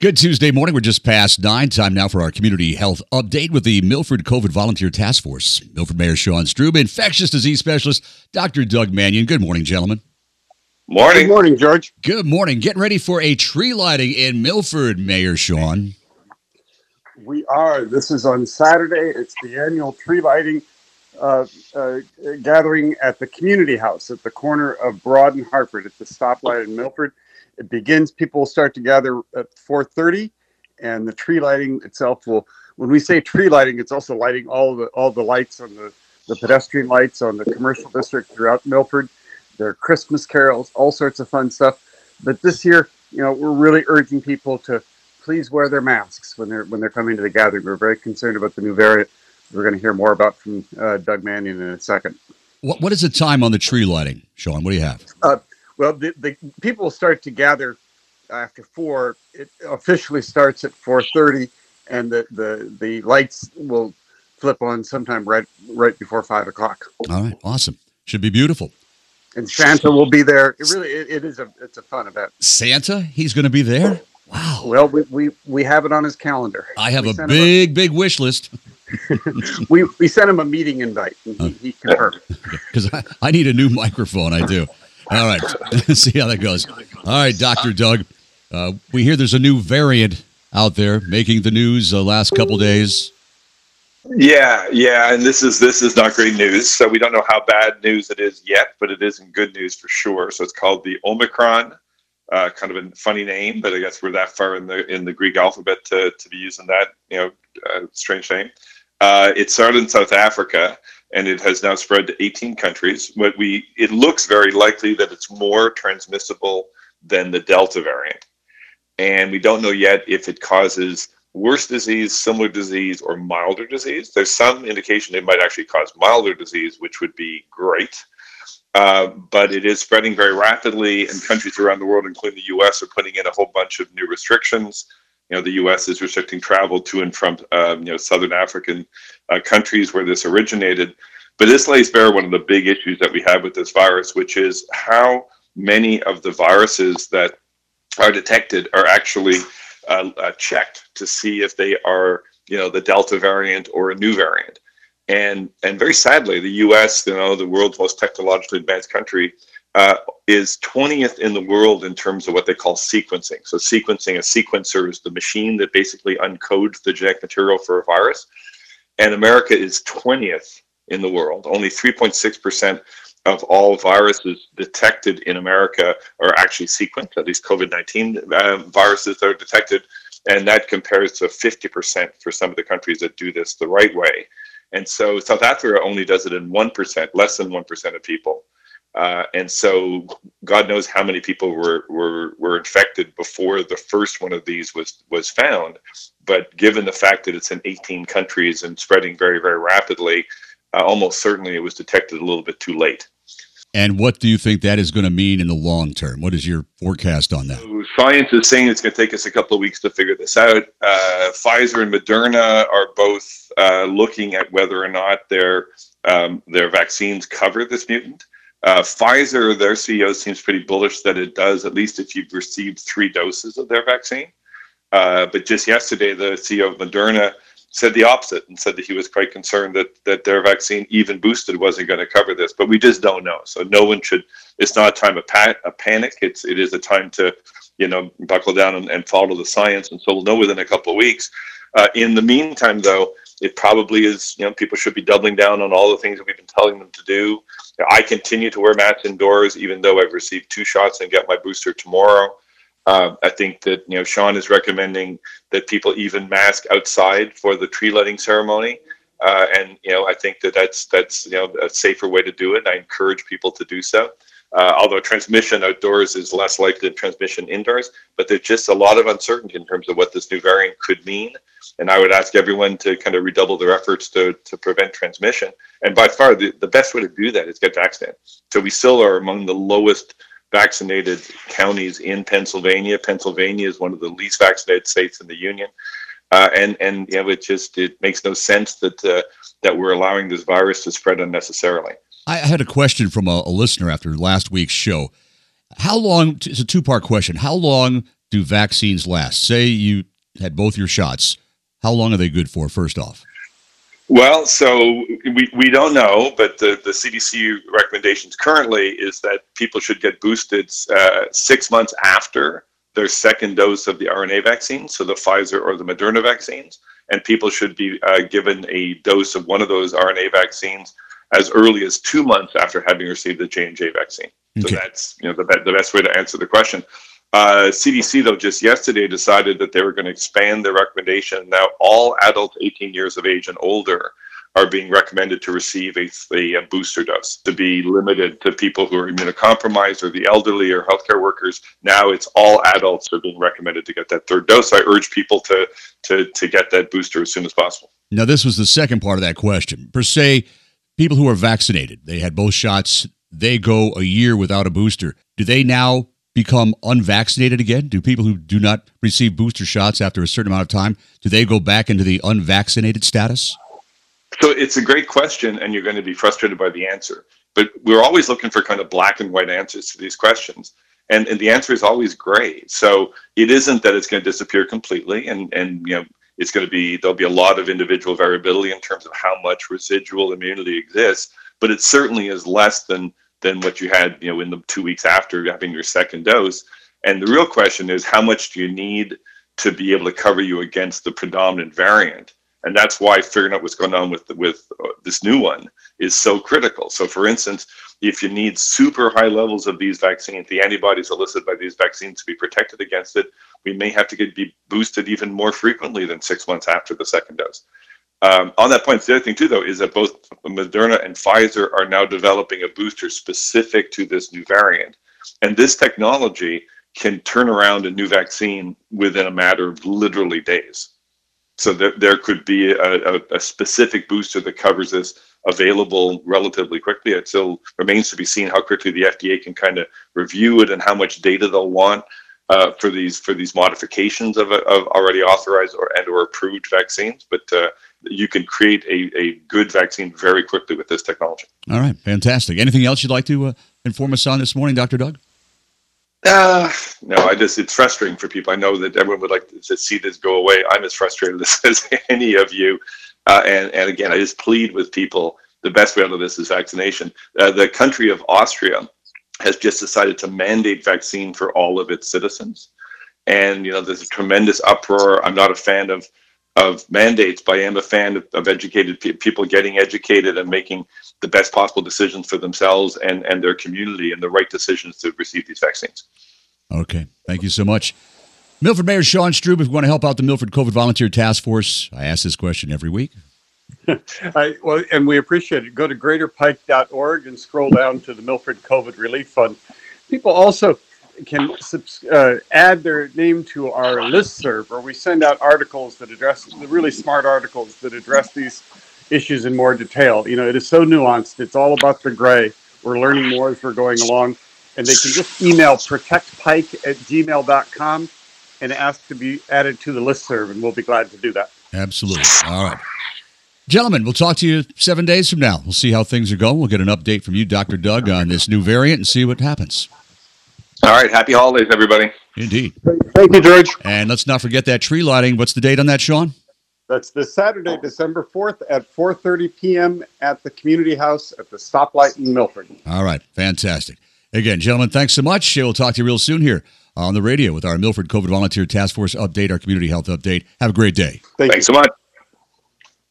Good Tuesday morning. We're just past nine. Time now for our community health update with the Milford COVID Volunteer Task Force. Milford Mayor Sean Strub, infectious disease specialist Dr. Doug Manion. Good morning, gentlemen. Morning. Good morning, George. Good morning. Getting ready for a tree lighting in Milford, Mayor Sean. We are. This is on Saturday. It's the annual tree lighting uh, uh, gathering at the community house at the corner of Broad and Hartford at the stoplight in Milford. It begins. People will start to gather at 4:30, and the tree lighting itself will. When we say tree lighting, it's also lighting all the all the lights on the the pedestrian lights on the commercial district throughout Milford. There are Christmas carols, all sorts of fun stuff. But this year, you know, we're really urging people to please wear their masks when they're when they're coming to the gathering. We're very concerned about the new variant. We're going to hear more about from uh, Doug Manion in a second. What, what is the time on the tree lighting, Sean? What do you have? Uh, well, the, the people will start to gather after four. It officially starts at four thirty, and the, the the lights will flip on sometime right right before five o'clock. All right, awesome. Should be beautiful. And Santa will be there. It really it, it is a it's a fun event. Santa, he's going to be there. Wow. Well, we, we we have it on his calendar. I have we a big, big wish list we we sent him a meeting invite, and he, he confirmed. because I, I need a new microphone. I do. All right, see how that goes. All right, Doctor Doug. Uh, we hear there's a new variant out there making the news the last couple days. Yeah, yeah, and this is this is not great news. So we don't know how bad news it is yet, but it isn't good news for sure. So it's called the Omicron. Uh, kind of a funny name, but I guess we're that far in the in the Greek alphabet to, to be using that you know uh, strange name. Uh, it started in South Africa and it has now spread to 18 countries. But we it looks very likely that it's more transmissible than the Delta variant, and we don't know yet if it causes worse disease, similar disease, or milder disease. There's some indication it might actually cause milder disease, which would be great. Uh, but it is spreading very rapidly, and countries around the world, including the U.S., are putting in a whole bunch of new restrictions. You know, the U.S. is restricting travel to and from um, you know southern African uh, countries where this originated. But this lays bare one of the big issues that we have with this virus, which is how many of the viruses that are detected are actually uh, uh, checked to see if they are, you know, the Delta variant or a new variant. And and very sadly, the U.S., you know, the world's most technologically advanced country, uh, is 20th in the world in terms of what they call sequencing. So sequencing, a sequencer is the machine that basically uncodes the genetic material for a virus. And America is 20th in the world. Only 3.6% of all viruses detected in America are actually sequenced, at least COVID 19 uh, viruses that are detected. And that compares to 50% for some of the countries that do this the right way. And so South Africa only does it in 1%, less than 1% of people. Uh, and so God knows how many people were, were, were infected before the first one of these was, was found. But given the fact that it's in 18 countries and spreading very, very rapidly, uh, almost certainly it was detected a little bit too late. And what do you think that is going to mean in the long term? What is your forecast on that? So science is saying it's going to take us a couple of weeks to figure this out. Uh, Pfizer and Moderna are both uh, looking at whether or not their um, their vaccines cover this mutant. Uh, Pfizer, their CEO seems pretty bullish that it does, at least if you've received three doses of their vaccine. Uh, but just yesterday, the CEO of Moderna said the opposite and said that he was quite concerned that that their vaccine, even boosted, wasn't going to cover this. But we just don't know. So no one should. It's not a time of pa- a panic. It's it is a time to, you know, buckle down and, and follow the science. And so we'll know within a couple of weeks. Uh, in the meantime, though, it probably is. You know, people should be doubling down on all the things that we've been telling them to do. I continue to wear masks indoors, even though I've received two shots and get my booster tomorrow. Uh, I think that you know Sean is recommending that people even mask outside for the tree lighting ceremony, uh, and you know I think that that's that's you know a safer way to do it. I encourage people to do so. Uh, although transmission outdoors is less likely than transmission indoors, but there's just a lot of uncertainty in terms of what this new variant could mean. And I would ask everyone to kind of redouble their efforts to, to prevent transmission. And by far, the, the best way to do that is get vaccinated. So we still are among the lowest vaccinated counties in Pennsylvania. Pennsylvania is one of the least vaccinated states in the union. Uh, and and you know it just it makes no sense that uh, that we're allowing this virus to spread unnecessarily. I had a question from a, a listener after last week's show. How long? It's a two part question. How long do vaccines last? Say you had both your shots. How long are they good for, first off? Well, so we, we don't know, but the, the CDC recommendations currently is that people should get boosted uh, six months after their second dose of the RNA vaccine, so the Pfizer or the Moderna vaccines, and people should be uh, given a dose of one of those RNA vaccines as early as two months after having received the J and J vaccine. Okay. So that's you know the, the best way to answer the question. Uh, CDC, though, just yesterday decided that they were going to expand their recommendation. Now, all adults 18 years of age and older are being recommended to receive a, a, booster dose to be limited to people who are immunocompromised or the elderly or healthcare workers. Now it's all adults are being recommended to get that third dose. I urge people to, to, to get that booster as soon as possible. Now, this was the second part of that question. Per se, people who are vaccinated, they had both shots, they go a year without a booster. Do they now become unvaccinated again? Do people who do not receive booster shots after a certain amount of time, do they go back into the unvaccinated status? So it's a great question, and you're going to be frustrated by the answer. But we're always looking for kind of black and white answers to these questions. And, and the answer is always gray. So it isn't that it's going to disappear completely, and, and you know it's going to be there'll be a lot of individual variability in terms of how much residual immunity exists, but it certainly is less than than what you had, you know, in the two weeks after having your second dose. And the real question is, how much do you need to be able to cover you against the predominant variant? And that's why figuring out what's going on with with uh, this new one is so critical. So, for instance, if you need super high levels of these vaccines, the antibodies elicited by these vaccines to be protected against it, we may have to get be boosted even more frequently than six months after the second dose. Um, on that point, the other thing too, though, is that both Moderna and Pfizer are now developing a booster specific to this new variant, and this technology can turn around a new vaccine within a matter of literally days. So there, there could be a, a, a specific booster that covers this available relatively quickly. It still remains to be seen how quickly the FDA can kind of review it and how much data they'll want uh, for these for these modifications of, of already authorized or and or approved vaccines. But uh, you can create a, a good vaccine very quickly with this technology. All right, fantastic. Anything else you'd like to uh, inform us on this morning, Dr. Doug? Uh, no, I just, it's frustrating for people. I know that everyone would like to see this go away. I'm as frustrated as, any of you. Uh, and, and again, I just plead with people the best way out of this is vaccination. Uh, the country of Austria has just decided to mandate vaccine for all of its citizens. And, you know, there's a tremendous uproar. I'm not a fan of of mandates, but I am a fan of, of educated pe- people getting educated and making the best possible decisions for themselves and, and their community and the right decisions to receive these vaccines. Okay. Thank you so much. Milford Mayor Sean Strub, if you want to help out the Milford COVID Volunteer Task Force, I ask this question every week. I, well, and we appreciate it. Go to greaterpike.org and scroll down to the Milford COVID Relief Fund. People also can uh, add their name to our list serve, where we send out articles that address the really smart articles that address these issues in more detail. You know, it is so nuanced. It's all about the gray. We're learning more as we're going along. And they can just email protectpike at gmail.com and ask to be added to the list serve, and we'll be glad to do that. Absolutely. All right. Gentlemen, we'll talk to you seven days from now. We'll see how things are going. We'll get an update from you, Dr. Doug, on this new variant and see what happens. All right. Happy holidays, everybody. Indeed. Thank you, George. And let's not forget that tree lighting. What's the date on that, Sean? That's this Saturday, December 4th at 4.30 p.m. at the Community House at the Stoplight in Milford. All right. Fantastic. Again, gentlemen, thanks so much. We'll talk to you real soon here on the radio with our Milford COVID Volunteer Task Force update, our community health update. Have a great day. Thank Thanks you. so much.